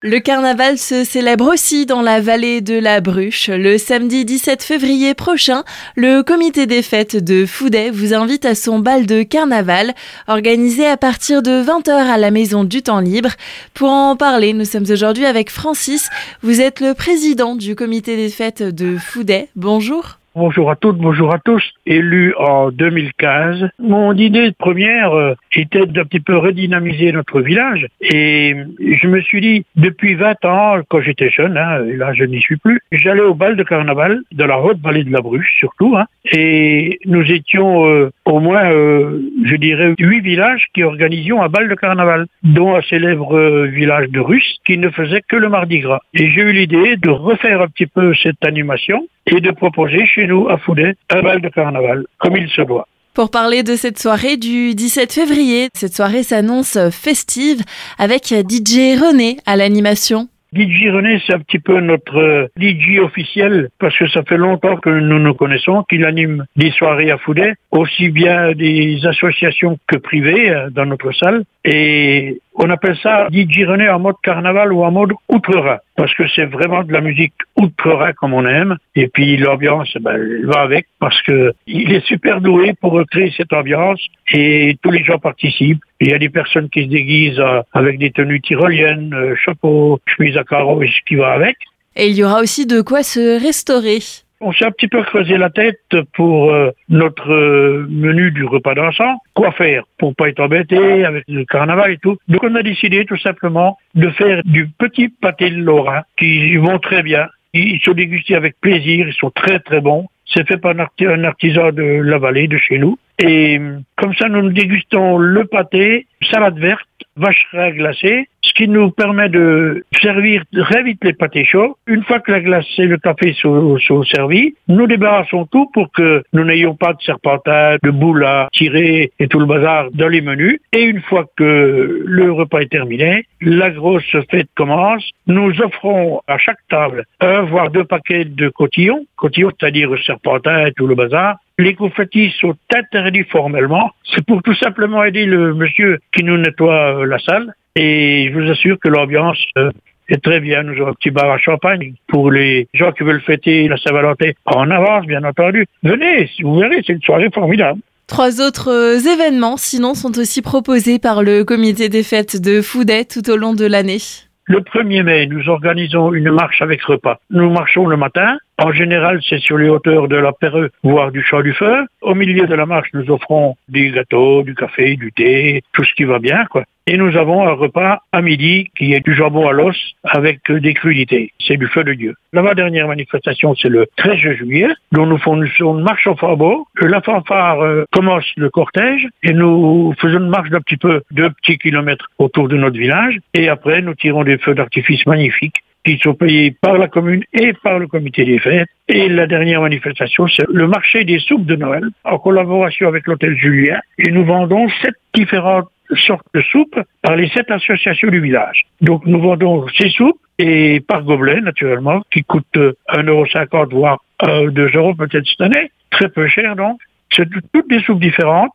Le carnaval se célèbre aussi dans la vallée de la Bruche. Le samedi 17 février prochain, le comité des fêtes de Foudet vous invite à son bal de carnaval, organisé à partir de 20h à la Maison du Temps Libre. Pour en parler, nous sommes aujourd'hui avec Francis. Vous êtes le président du comité des fêtes de Foudet. Bonjour. Bonjour à toutes, bonjour à tous. Élu en 2015, mon idée première euh, était d'un petit peu redynamiser notre village. Et je me suis dit, depuis 20 ans, quand j'étais jeune, hein, là je n'y suis plus, j'allais au bal de carnaval de la haute vallée de la Bruche surtout. Hein, et nous étions euh, au moins, euh, je dirais, huit villages qui organisions un bal de carnaval, dont un célèbre village de Russes qui ne faisait que le Mardi Gras. Et j'ai eu l'idée de refaire un petit peu cette animation et de proposer chez nous un bal de carnaval, comme il se doit. Pour parler de cette soirée du 17 février, cette soirée s'annonce festive avec DJ René à l'animation. DJ René, c'est un petit peu notre DJ officiel parce que ça fait longtemps que nous nous connaissons, qu'il anime des soirées à Foudet, aussi bien des associations que privées euh, dans notre salle. Et on appelle ça DJ René en mode carnaval ou en mode outre parce que c'est vraiment de la musique outre comme on aime. Et puis l'ambiance, ben, elle va avec parce que il est super doué pour créer cette ambiance et tous les gens participent. Il y a des personnes qui se déguisent euh, avec des tenues tyroliennes, euh, chapeau, chemise à carreaux et ce qui va avec. Et il y aura aussi de quoi se restaurer. On s'est un petit peu creusé la tête pour euh, notre euh, menu du repas dansant. Quoi faire pour pas être embêté avec le carnaval et tout. Donc on a décidé tout simplement de faire du petit pâté de lorrain qui vont très bien. Ils sont dégustés avec plaisir, ils sont très très bons. C'est fait par un artisan de la vallée, de chez nous. Et comme ça, nous dégustons le pâté, salade verte, vacherin glacée, ce qui nous permet de servir très vite les pâtés chauds. Une fois que la glace et le café sont, servis, nous débarrassons tout pour que nous n'ayons pas de serpentin, de boules à tirer et tout le bazar dans les menus. Et une fois que le repas est terminé, la grosse fête commence. Nous offrons à chaque table un voire deux paquets de cotillons, cotillons c'est-à-dire serpentin et tout le bazar, les confettis sont interdits formellement. C'est pour tout simplement aider le monsieur qui nous nettoie la salle. Et je vous assure que l'ambiance euh, est très bien. Nous avons un petit bar à champagne pour les gens qui veulent fêter la Saint-Valentin en avance, bien entendu. Venez, vous verrez, c'est une soirée formidable. Trois autres euh, événements, sinon, sont aussi proposés par le comité des fêtes de Foudet tout au long de l'année. Le 1er mai, nous organisons une marche avec repas. Nous marchons le matin. En général, c'est sur les hauteurs de la Perreux, voire du Champ du Feu. Au milieu de la marche, nous offrons des gâteaux, du café, du thé, tout ce qui va bien, quoi. Et nous avons un repas à midi qui est du jambon à l'os avec des crudités. C'est du feu de Dieu. L'avant-dernière manifestation, c'est le 13 juillet, dont nous faisons une marche en farbeau. La fanfare euh, commence le cortège et nous faisons une marche d'un petit peu, deux petits kilomètres autour de notre village. Et après, nous tirons des feux d'artifice magnifiques qui sont payés par la commune et par le comité des fêtes. Et la dernière manifestation, c'est le marché des soupes de Noël, en collaboration avec l'hôtel Julien. Et nous vendons sept différentes sortes de soupes par les sept associations du village. Donc nous vendons ces soupes et par gobelet naturellement, qui coûtent 1,50€ voire 2 euros peut-être cette année, très peu cher donc. C'est toutes des soupes différentes.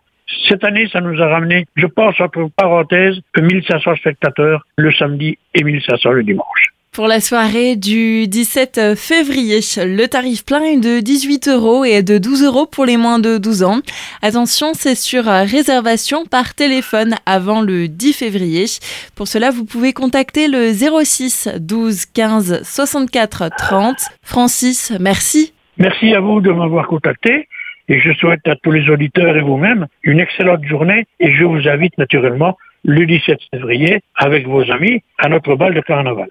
Cette année, ça nous a ramené, je pense, entre parenthèses, 1500 spectateurs le samedi et 1500 le dimanche. Pour la soirée du 17 février, le tarif plein est de 18 euros et de 12 euros pour les moins de 12 ans. Attention, c'est sur réservation par téléphone avant le 10 février. Pour cela, vous pouvez contacter le 06 12 15 64 30. Francis, merci. Merci à vous de m'avoir contacté et je souhaite à tous les auditeurs et vous-même une excellente journée et je vous invite naturellement le 17 février avec vos amis à notre bal de carnaval.